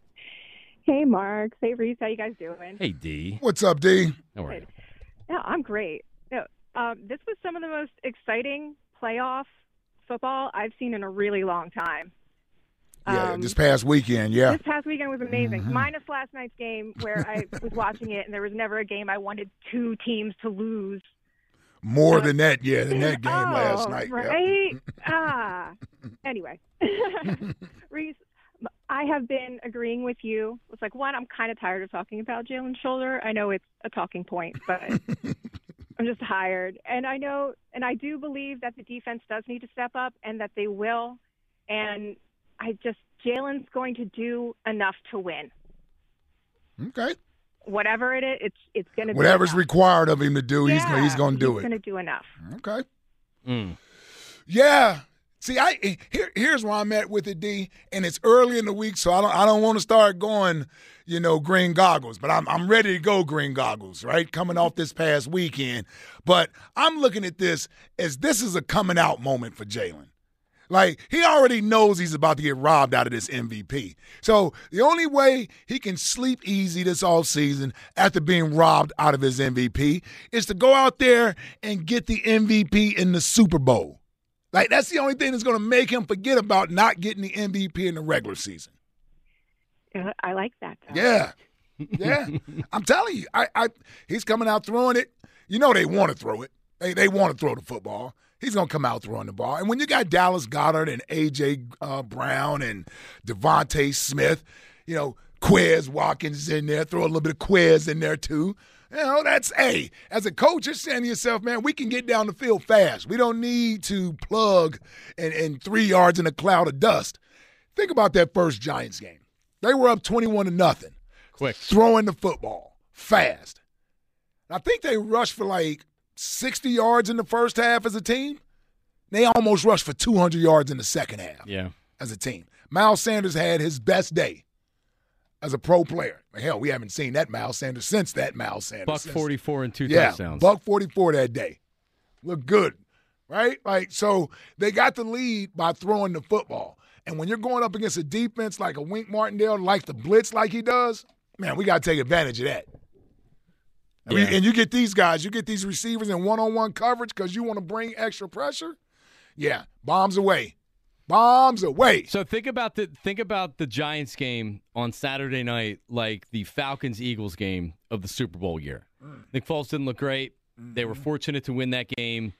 Hey, Mark. Hey, Reese. How you guys doing?
Hey, D.
What's up, D?
How are you?
Yeah, I'm great. No, um, this was some of the most exciting playoff football I've seen in a really long time.
Yeah,
Um,
this past weekend, yeah.
This past weekend was amazing,
Mhm.
minus last night's game where I was watching it and there was never a game I wanted two teams to lose.
More than that, yeah, than that game last
Oh,
night. yeah.
Right? ah. Anyway, Reese, I have been agreeing with you. It's like one, I'm kind of tired of talking about Jalen's shoulder. I know it's a talking point, but I'm just tired. And I know, and I do believe that the defense does need to step up, and that they will. And I just Jalen's going to do enough to win.
Okay.
Whatever it is, it's it's going to
Whatever's
be enough.
required of him to do, he's gonna, he's going to do
He's
it.
He's going to do enough.
Okay.
Mm.
Yeah. See, I here here's where I'm at with it, D. And it's early in the week, so I don't I don't want to start going, you know, green goggles. But I'm I'm ready to go green goggles, right? Coming off this past weekend. But I'm looking at this as this is a coming out moment for Jalen. Like he already knows he's about to get robbed out of this MVP. So the only way he can sleep easy this offseason after being robbed out of his MVP is to go out there and get the MVP in the Super Bowl. Like that's the only thing that's going to make him forget about not getting the MVP in the regular season.
I like that. Though.
Yeah. Yeah. I'm telling you, I, I he's coming out throwing it. You know they want to throw it. They they want to throw the football. He's gonna come out throwing the ball. And when you got Dallas Goedert and AJ uh, Brown and DeVonta Smith, you know Quez Watkins in there, throw a little bit of Quez in there too. You know that's hey, as a coach, you're saying to yourself, man, we can get down the field fast. We don't need to plug and, and three yards in a cloud of dust. Think about that first Giants game. They were up twenty-one to nothing
quick
throwing the football fast. I think they rushed for like 60 yards in the first half as a team. They almost rushed for 200 yards in the second half
Yeah.
as a team. Miles Sanders had his best day as a pro player. Hell, we haven't seen that Miles Sanders since that Miles Sanders.
Buck
since-
44 and two
yeah,
touchdowns.
Buck 44 that day. Look good, right? Like, so they got the lead by throwing the football. And when you're going up against a defense like a Wink Martindale, like the blitz like he does, man, we got to take advantage of that. I mean,
Yeah.
and you get these guys, you get these receivers in one on one coverage because you want to bring extra pressure. Yeah, bombs away. Bombs away.
So think about the think about the Giants game on Saturday night, like the Falcons Eagles game of the Super Bowl year. Mm. Nick Foles didn't look great. They were mm-hmm. fortunate to win that game.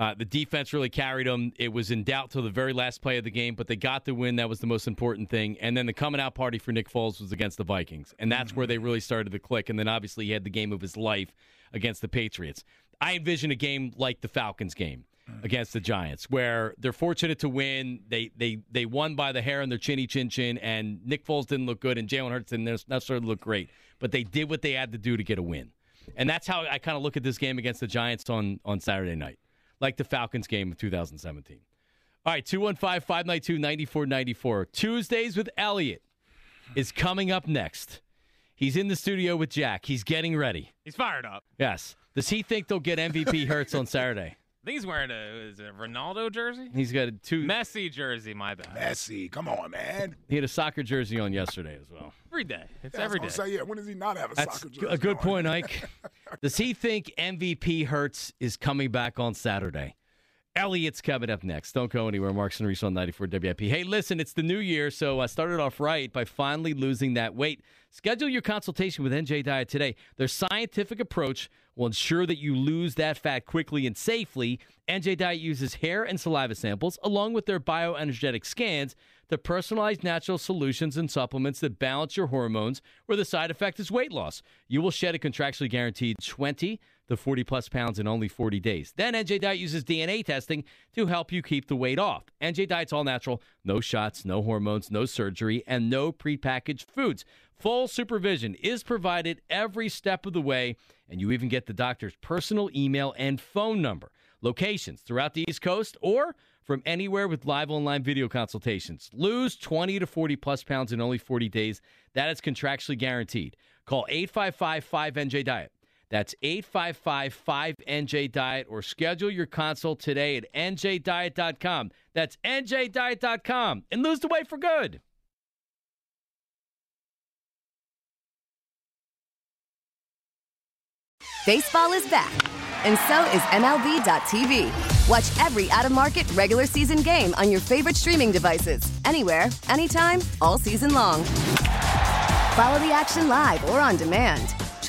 Uh, the defense really carried them. It was in doubt till the very last play of the game, but they got the win. That was the most important thing. And then the coming out party for Nick Foles was against the Vikings, and that's where they really started to click. And then obviously he had the game of his life against the Patriots. I envision a game like the Falcons game against the Giants, where they're fortunate to win. They they they won by the hair on their chinny chin chin, and Nick Foles didn't look good, and Jalen Hurts didn't necessarily look great, but they did what they had to do to get a win. And that's how I kind of look at this game against the Giants on on Saturday night, like the Falcons game of 2017. All right, 215 592 9494. Tuesdays with Elliot is coming up next. He's in the studio with Jack. He's getting ready.
He's fired up.
Yes. Does he think they'll get MVP Hurts on Saturday?
I think he's wearing a, is it a Ronaldo jersey?
He's got a two.
Messi jersey, my bad.
Messi, come on, man.
He had a soccer jersey on yesterday as well.
Every day. It's
Yeah, I was
day.
Say, yeah, when does he not have a
That's
soccer jersey?
a good
on?
point, Ike. Does he think MVP Hurts is coming back on Saturday? Elliot's coming up next. Don't go anywhere. Marks and Reese on 94 WIP. Hey, listen, it's the new year, so I started off right by finally losing that weight. Schedule your consultation with NJ Diet today. Their scientific approach will ensure that you lose that fat quickly and safely. NJ Diet uses hair and saliva samples along with their bioenergetic scans to personalize natural solutions and supplements that balance your hormones where the side effect is weight loss. You will shed a contractually guaranteed 20 to 40 plus pounds in only 40 days. Then NJ Diet uses DNA testing to help you keep the weight off. NJ Diet's all natural, no shots, no hormones, no surgery, and no prepackaged foods. Full supervision is provided every step of the way, and you even get the doctor's personal email and phone number. Locations throughout the East Coast or from anywhere with live online video consultations. Lose 20 to 40 plus pounds in only 40 days. That is contractually guaranteed. Call 855 5NJ Diet. That's 855 5NJ Diet or schedule your consult today at njdiet.com. That's njdiet.com and lose the weight for good.
Baseball is back, and so is MLB.tv. Watch every out of market regular season game on your favorite streaming devices, anywhere, anytime, all season long. Follow the action live or on demand.